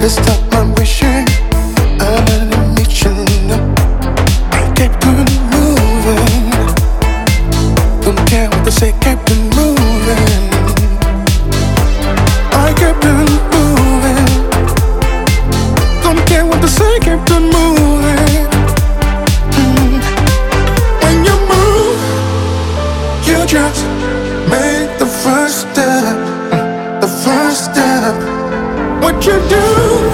It's stop my wishing. I kept on moving. Don't care what they say, kept on moving. I kept on moving. Don't care what they say, kept on moving. What you do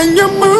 when you move.